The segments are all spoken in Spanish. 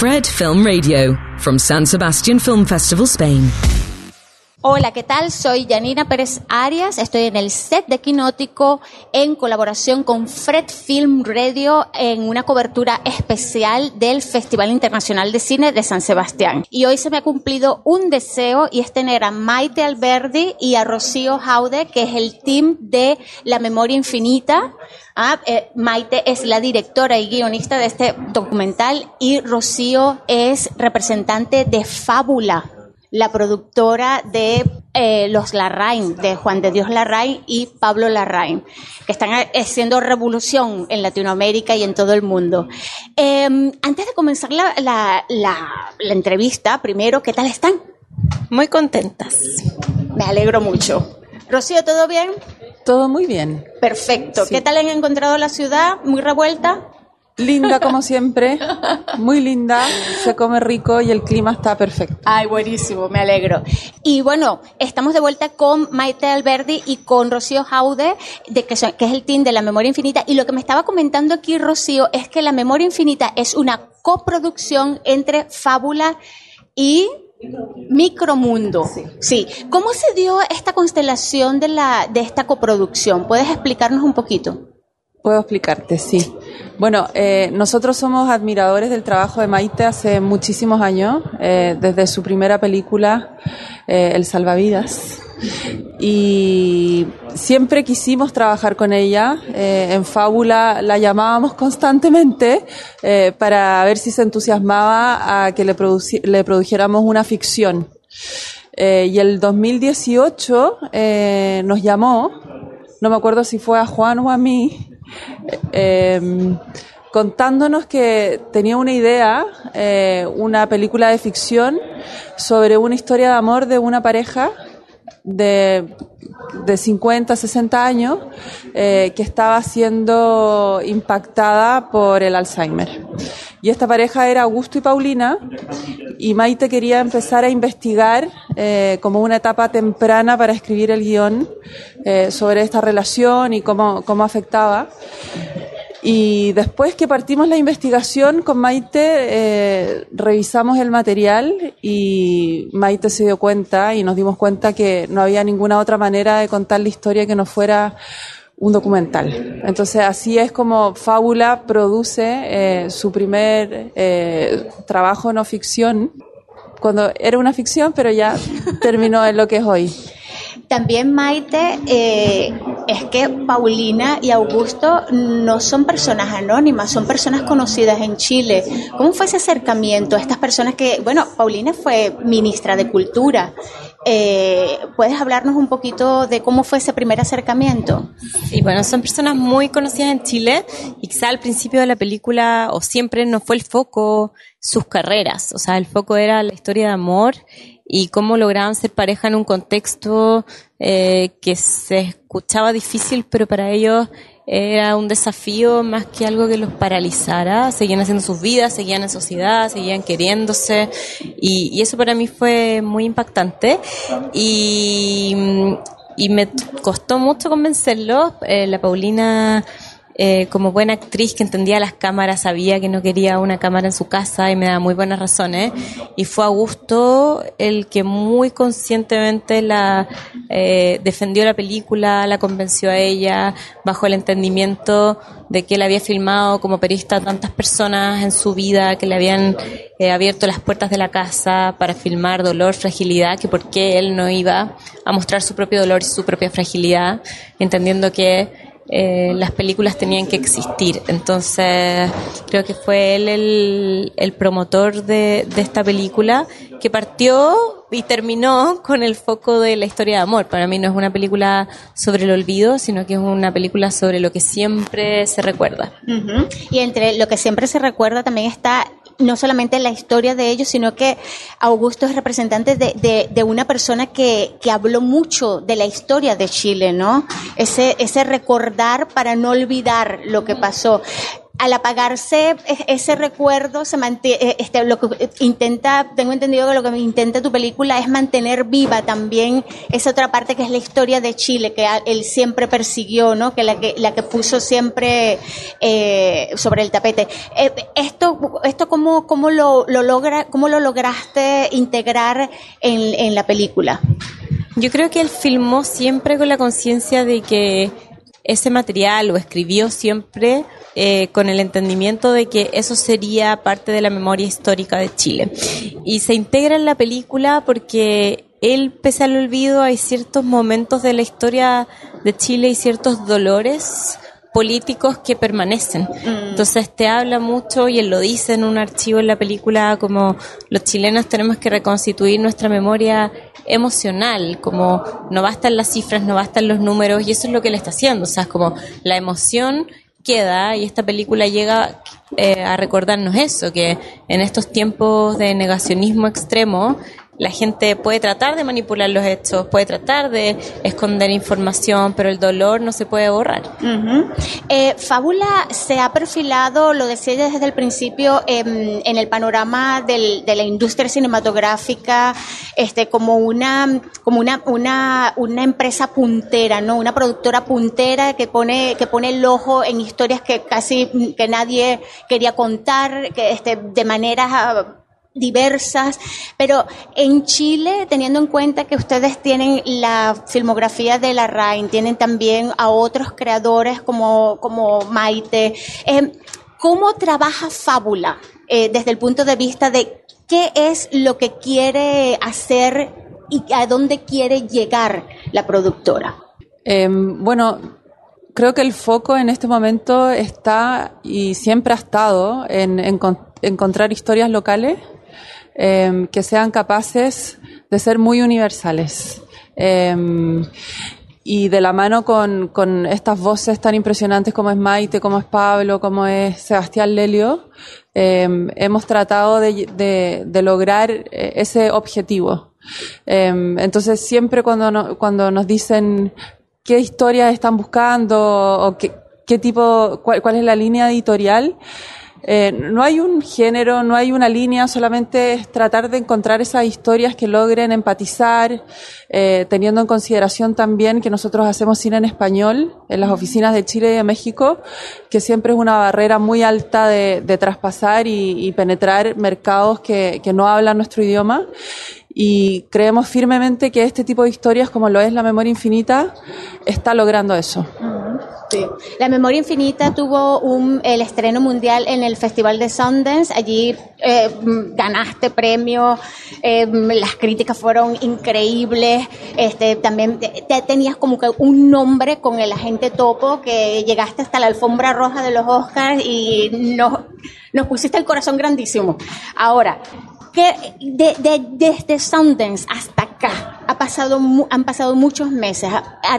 Fred Film Radio from San Sebastian Film Festival, Spain. Hola, ¿qué tal? Soy Janina Pérez Arias. Estoy en el set de Quinótico en colaboración con Fred Film Radio en una cobertura especial del Festival Internacional de Cine de San Sebastián. Y hoy se me ha cumplido un deseo y es tener a Maite Alberdi y a Rocío Jaude, que es el team de La Memoria Infinita. Ah, eh, Maite es la directora y guionista de este documental y Rocío es representante de Fábula, la productora de eh, Los Larraín, de Juan de Dios Larraín y Pablo Larraín, que están haciendo revolución en Latinoamérica y en todo el mundo. Eh, antes de comenzar la, la, la, la entrevista, primero, ¿qué tal están? Muy contentas. Me alegro mucho. Rocío, ¿todo bien? Todo muy bien. Perfecto. Sí. ¿Qué tal han encontrado la ciudad? ¿Muy revuelta? Linda como siempre, muy linda, se come rico y el clima está perfecto. Ay, buenísimo, me alegro. Y bueno, estamos de vuelta con Maite Alberdi y con Rocío Jaude, de que, son- que es el team de La Memoria Infinita. Y lo que me estaba comentando aquí, Rocío, es que La Memoria Infinita es una coproducción entre Fábula y Micromundo. Sí. ¿Cómo se dio esta constelación de, la, de esta coproducción? ¿Puedes explicarnos un poquito? Puedo explicarte, sí. Bueno, eh, nosotros somos admiradores del trabajo de Maite hace muchísimos años, eh, desde su primera película, eh, El Salvavidas. Y siempre quisimos trabajar con ella. Eh, en Fábula la llamábamos constantemente para ver si se entusiasmaba a que le, le produjéramos una ficción. Y el 2018 eh, nos llamó, no me acuerdo si fue a Juan o a mí, eh, contándonos que tenía una idea, eh, una película de ficción sobre una historia de amor de una pareja de, de 50, 60 años eh, que estaba siendo impactada por el Alzheimer. Y esta pareja era Augusto y Paulina y Maite quería empezar a investigar eh, como una etapa temprana para escribir el guion eh, sobre esta relación y cómo, cómo afectaba. Y después que partimos la investigación con Maite, eh, revisamos el material y Maite se dio cuenta y nos dimos cuenta que no había ninguna otra manera de contar la historia que no fuera un documental. Entonces así es como Fábula produce eh, su primer eh, trabajo no ficción, cuando era una ficción, pero ya terminó en lo que es hoy. También Maite, eh, es que Paulina y Augusto no son personas anónimas, son personas conocidas en Chile. ¿Cómo fue ese acercamiento a estas personas que, bueno, Paulina fue ministra de Cultura. Eh, ¿Puedes hablarnos un poquito de cómo fue ese primer acercamiento? Y bueno, son personas muy conocidas en Chile y quizá al principio de la película o siempre no fue el foco sus carreras, o sea, el foco era la historia de amor y cómo lograban ser pareja en un contexto eh, que se escuchaba difícil, pero para ellos era un desafío más que algo que los paralizara. Seguían haciendo sus vidas, seguían en sociedad, seguían queriéndose y, y eso para mí fue muy impactante y, y me costó mucho convencerlos. Eh, la Paulina eh, como buena actriz que entendía las cámaras, sabía que no quería una cámara en su casa y me daba muy buenas razones. Y fue Augusto el que muy conscientemente la eh, defendió la película, la convenció a ella, bajo el entendimiento de que él había filmado como periodista a tantas personas en su vida, que le habían eh, abierto las puertas de la casa para filmar dolor, fragilidad, que por qué él no iba a mostrar su propio dolor y su propia fragilidad, entendiendo que eh, las películas tenían que existir. Entonces, creo que fue él el, el promotor de, esta película que partió y terminó con el foco de la historia de amor. Para mí no es una película sobre el olvido, sino que es una película sobre lo que siempre se recuerda. Y entre lo que siempre se recuerda también está no solamente la historia de ellos, sino que Augusto es representante de, de, de una persona que, que, habló mucho de la historia de Chile, ¿no? Ese, ese recordar para no olvidar lo que pasó. Al apagarse ese recuerdo se mantiene, este, lo que intenta, tengo entendido que lo que intenta tu película es mantener viva también esa otra parte que es la historia de Chile, que él siempre persiguió, ¿no? Que la que, la que puso siempre eh, sobre el tapete. Eh, esto, esto cómo, cómo lo, lo logra, cómo lo lograste integrar en, en la película? Yo creo que él filmó siempre con la conciencia de que ese material lo escribió siempre eh, con el entendimiento de que eso sería parte de la memoria histórica de Chile. Y se integra en la película porque él, pese al olvido, hay ciertos momentos de la historia de Chile y ciertos dolores políticos que permanecen. Entonces te habla mucho y él lo dice en un archivo en la película como los chilenos tenemos que reconstituir nuestra memoria emocional, como no bastan las cifras, no bastan los números y eso es lo que él está haciendo, o sea, es como la emoción queda y esta película llega eh, a recordarnos eso, que en estos tiempos de negacionismo extremo la gente puede tratar de manipular los hechos, puede tratar de esconder información, pero el dolor no se puede borrar. Eh, Fábula se ha perfilado, lo decía desde el principio, em, en el panorama del- de la industria cinematográfica, este, como una, como una, una, una empresa puntera, ¿no? Una productora puntera que pone, que pone el ojo en historias que casi que nadie quería contar, que este, de maneras diversas, pero en Chile, teniendo en cuenta que ustedes tienen la filmografía de la RAIN, tienen también a otros creadores como, como Maite, eh, ¿cómo trabaja Fábula eh, desde el punto de vista de qué es lo que quiere hacer y a dónde quiere llegar la productora? Eh, bueno, creo que el foco en este momento está y siempre ha estado en, encon- encontrar historias locales eh, que sean capaces de ser muy universales. Eh, y de la mano con, con estas voces tan impresionantes como es Maite, como es Pablo, como es Sebastián Lelio, eh, hemos tratado de, de- lograr eh, ese objetivo. Entonces siempre cuando, no- cuando nos dicen qué historias están buscando o qué, qué tipo, cuál, cuál es la línea editorial, eh, no hay un género, no hay una línea, solamente es tratar de encontrar esas historias que logren empatizar, eh, teniendo en consideración también que nosotros hacemos cine en español en las oficinas de Chile y de México, que siempre es una barrera muy alta de, de traspasar y, y penetrar mercados que, que no hablan nuestro idioma. Y creemos firmemente que este tipo de historias, como lo es La Memoria Infinita, está logrando eso. La Memoria Infinita tuvo un, el estreno mundial en el Festival de Sundance. Allí eh, ganaste premio, eh, las críticas fueron increíbles. Este, también te- te- tenías como que un nombre con el agente Topo que llegaste hasta la alfombra roja de los Oscars y nos, nos pusiste el corazón grandísimo. Ahora, de- desde Sundance hasta acá ha pasado han pasado muchos meses.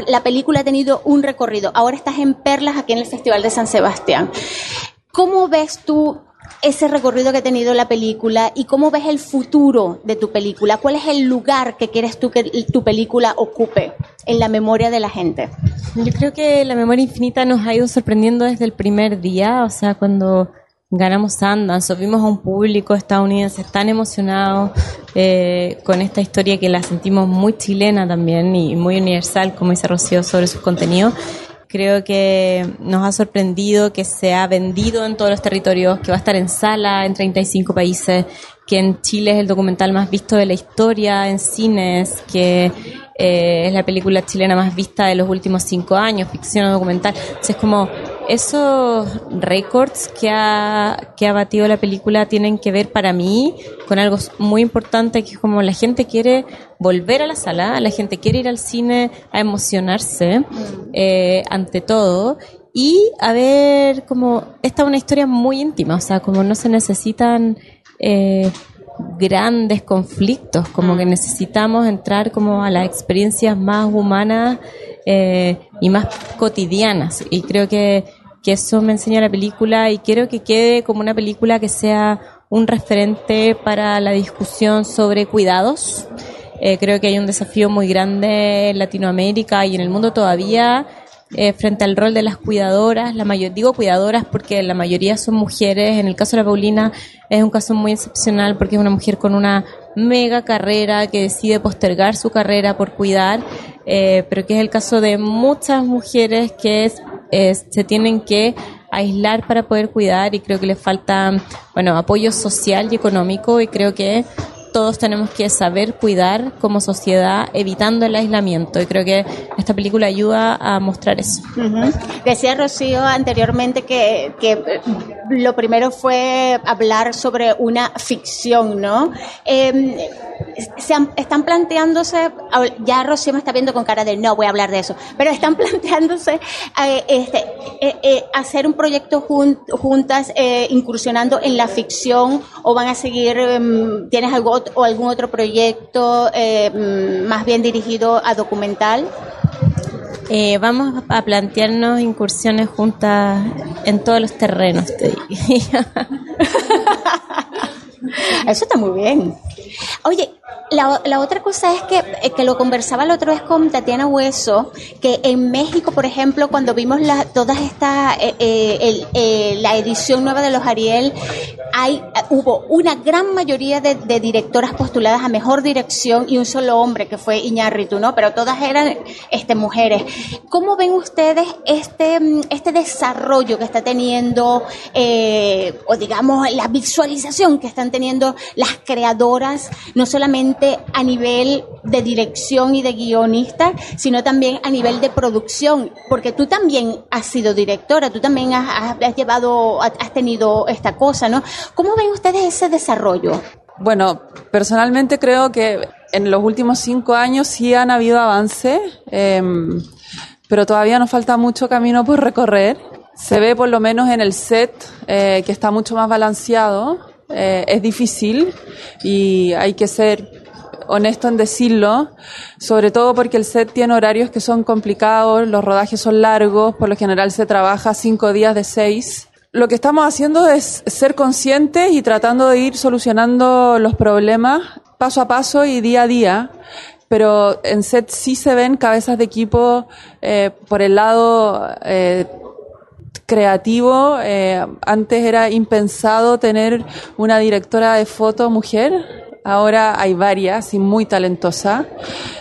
La película ha tenido un recorrido. Ahora estás en Perlas aquí en el Festival de San Sebastián. ¿Cómo ves tú ese recorrido que ha tenido la película y cómo ves el futuro de tu película? ¿Cuál es el lugar que quieres tú que tu película ocupe en la memoria de la gente? Yo creo que la memoria infinita nos ha ido sorprendiendo desde el primer día, o sea, cuando ganamos Sundance, vimos a un público estadounidense tan emocionado eh, con esta historia que la sentimos muy chilena también y muy universal, como dice Rocío, sobre sus contenidos. Creo que nos ha sorprendido que se ha vendido en todos los territorios, que va a estar en sala en 35 países, que en Chile es el documental más visto de la historia en cines, que eh, es la película chilena más vista de los últimos cinco años, ficción o documental. Entonces, como esos récords que ha, que ha batido la película tienen que ver para mí con algo muy importante, que es como la gente quiere volver a la sala, la gente quiere ir al cine a emocionarse eh, ante todo. Y a ver, como esta es una historia muy íntima, o sea, como no se necesitan eh, grandes conflictos, como que necesitamos entrar como a las experiencias más humanas eh, y más cotidianas. Y creo que, que eso me enseña la película y quiero que quede como una película que sea un referente para la discusión sobre cuidados. Eh, creo que hay un desafío muy grande en Latinoamérica y en el mundo todavía eh, frente al rol de las cuidadoras. La mayor, digo cuidadoras porque la mayoría son mujeres. En el caso de la Paulina es un caso muy excepcional porque es una mujer con una mega carrera que decide postergar su carrera por cuidar, eh, pero que es el caso de muchas mujeres que se tienen que aislar para poder cuidar y creo que les falta bueno apoyo social y económico y creo que todos tenemos que saber cuidar como sociedad evitando el aislamiento y creo que esta película ayuda a mostrar eso. Decía Rocío anteriormente que, que, lo primero fue hablar sobre una ficción, ¿no? Em, se están planteándose, ya Rocío me está viendo con cara de no voy a hablar de eso, pero están planteándose eh, este, eh, eh, hacer un proyecto juntas incursionando en la ficción o van a seguir, em, ¿tienes algo o algún otro proyecto em, más bien dirigido a documental? vamos a plantearnos incursiones juntas en todos los terrenos, te Eso está muy bien. Oye, la, la, otra cosa es que, eh, que lo conversaba la otra vez con Tatiana Hueso, que en México, por ejemplo, cuando vimos la, todas esta, eh, eh, la edición nueva de los Ariel, hay, hubo una gran mayoría de, directoras postuladas a mejor dirección y un solo hombre, que fue Iñárritu, ¿no? Pero todas eran este, mujeres. ¿Cómo ven ustedes este, este desarrollo que está teniendo, o digamos, la visualización que están teniendo las creadoras, no solamente a nivel de dirección y de guionista, sino también a nivel de producción, porque tú también has sido directora, tú también has, llevado, has tenido esta cosa, ¿no? ¿Cómo ven ustedes ese desarrollo? Bueno, personalmente creo que en los últimos cinco años sí han habido avances, em, pero todavía nos falta mucho camino por recorrer. Se ve por lo menos en el set eh, que está mucho más balanceado. Eh, es difícil y hay que ser honesto en decirlo, sobre todo porque el set tiene horarios que son complicados, los rodajes son largos, por lo general se trabaja cinco días de seis. Lo que estamos haciendo es ser conscientes y tratando de ir solucionando los problemas paso a paso y día a día pero en set sí se ven cabezas de equipo eh, por el lado eh, creativo. Eh, antes era impensado tener una directora de foto mujer. Ahora hay varias y muy talentosas.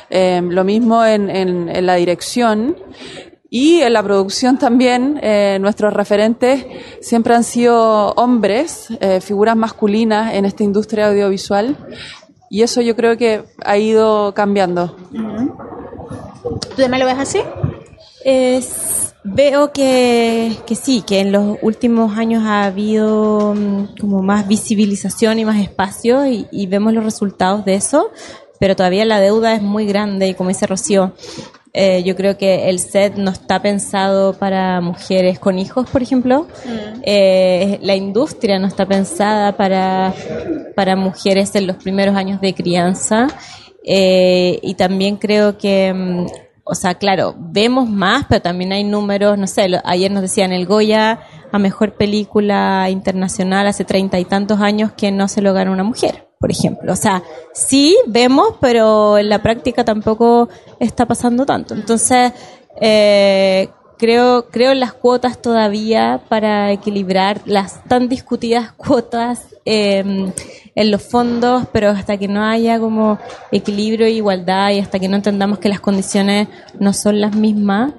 Eh, lo mismo en, en, la dirección. Y en la producción también, eh, nuestros referentes siempre han sido hombres, eh, figuras masculinas en esta industria audiovisual. Y eso yo creo que ha ido cambiando. ¿Tú también lo ves así? Es Veo que, que, sí, que en los últimos años ha habido mm, como más visibilización y más espacio y, vemos los resultados de eso, pero todavía la deuda es muy grande y como dice Rocío, eh, yo creo que el set no está pensado para mujeres con hijos, por ejemplo. Mm. Eh, la industria no está pensada para, para mujeres en los primeros años de crianza. Eh, y también creo que mm, o sea, claro, vemos más, pero también hay números, no sé, ayer nos decían el Goya a mejor película internacional hace treinta y tantos años que no se lo gana una mujer, por ejemplo. O sea, sí vemos, pero en la práctica tampoco está pasando tanto. Entonces, eh, creo, creo en las cuotas todavía para equilibrar las tan discutidas cuotas em, en los fondos, pero hasta que no haya como equilibrio e igualdad y hasta que no entendamos que las condiciones no son las mismas,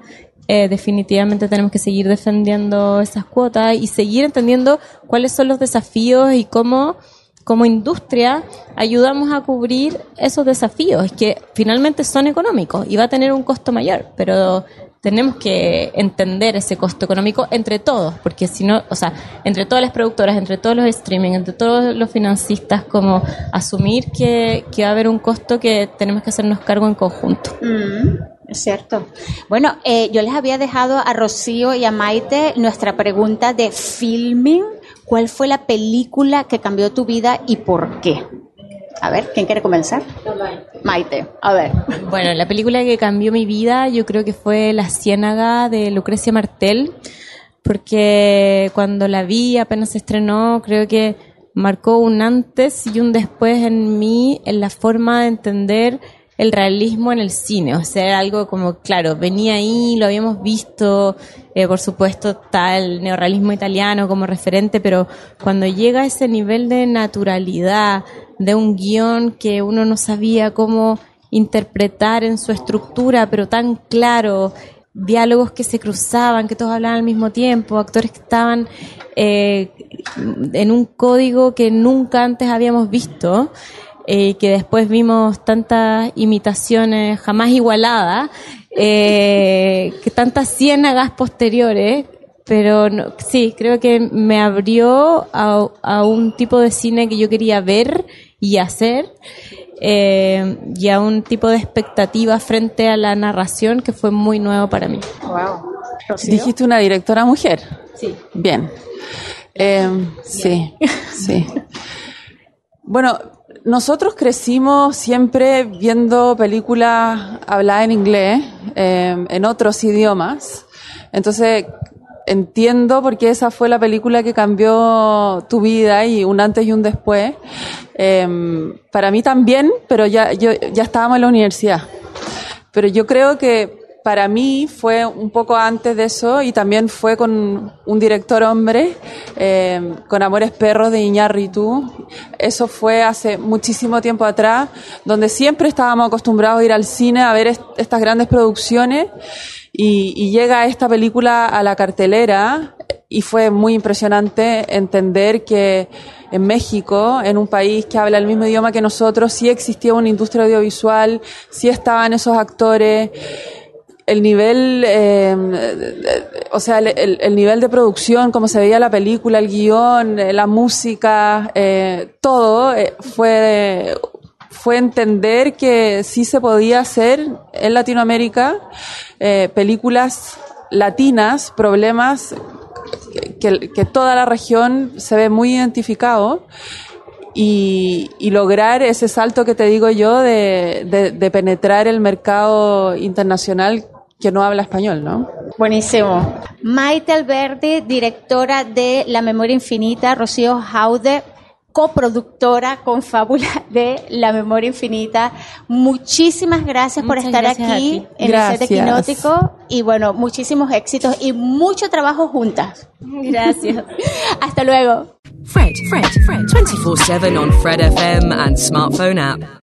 eh, definitivamente tenemos que seguir defendiendo esas cuotas y seguir entendiendo cuáles son los desafíos y cómo como industria ayudamos a cubrir esos desafíos que finalmente son económicos y va a tener un costo mayor, pero tenemos que entender ese costo económico entre todos, porque si no, o sea, entre todas las productoras, entre todos los streaming, entre todos los financistas, como asumir que, que va a haber un costo que tenemos que hacernos cargo en conjunto. Mm, es cierto. Bueno, eh, yo les había dejado a Rocío y a Maite nuestra pregunta de filming. ¿Cuál fue la película que cambió tu vida y por qué? A ver, ¿quién quiere comenzar? Maite, a ver. Bueno, la película que cambió mi vida yo creo que fue La Ciénaga de Lucrecia Martel, porque cuando la vi apenas se estrenó, creo que marcó un antes y un después en mí, en la forma de entender el realismo en el cine, o sea, algo como, claro, venía ahí, lo habíamos visto, eh, por supuesto está el neorrealismo italiano como referente, pero cuando llega a ese nivel de naturalidad, de un guion que uno no sabía cómo interpretar en su estructura, pero tan claro, diálogos que se cruzaban, que todos hablaban al mismo tiempo, actores que estaban eh, en un código que nunca antes habíamos visto, eh, que después vimos tantas imitaciones jamás igualadas, eh, que tantas ciénagas posteriores, pero sí, creo que me abrió a, a, un tipo de cine que yo quería ver y hacer eh, y a un tipo de expectativa frente a la narración que fue muy nuevo para mí. Wow. Dijiste una directora mujer. Sí. Bien. Eh, sí, sí. Bueno, nosotros crecimos siempre viendo películas habladas en inglés, eh, en otros idiomas. Entonces, entiendo porque esa fue la película que cambió tu vida y un antes y un después. Eh, para mí también, pero ya, yo, ya estábamos en la universidad. Pero yo creo que para mí fue un poco antes de eso y también fue con un director hombre, eh, con Amores Perros de Iñárritu. Eso fue hace muchísimo tiempo atrás, donde siempre estábamos acostumbrados a ir al cine a ver est estas grandes producciones y llega esta película a la cartelera y fue muy impresionante entender que en México, en un país que habla el mismo idioma que nosotros, sí existía una industria audiovisual, sí estaban esos actores, el nivel, eh, o sea, el, el, nivel de producción, como se veía la película, el guion, la música, eh, todo eh, fue fue entender que sí se podía hacer en Latinoamérica eh, películas latinas, problemas que, que, toda la región se ve muy identificado y, lograr ese salto que te digo yo de, de penetrar el mercado internacional que no habla español, ¿no? Buenísimo. Maite Alberti, directora de La Memoria Infinita, Rocío Jaude, coproductora con Fábula de La Memoria Infinita. Muchísimas gracias por estar gracias aquí en Gracias. el set de Quinótico y bueno, muchísimos éxitos y mucho trabajo juntas. Gracias. Hasta luego. Fred, Fred, Fred, 24 7 on Fred FM and smartphone app.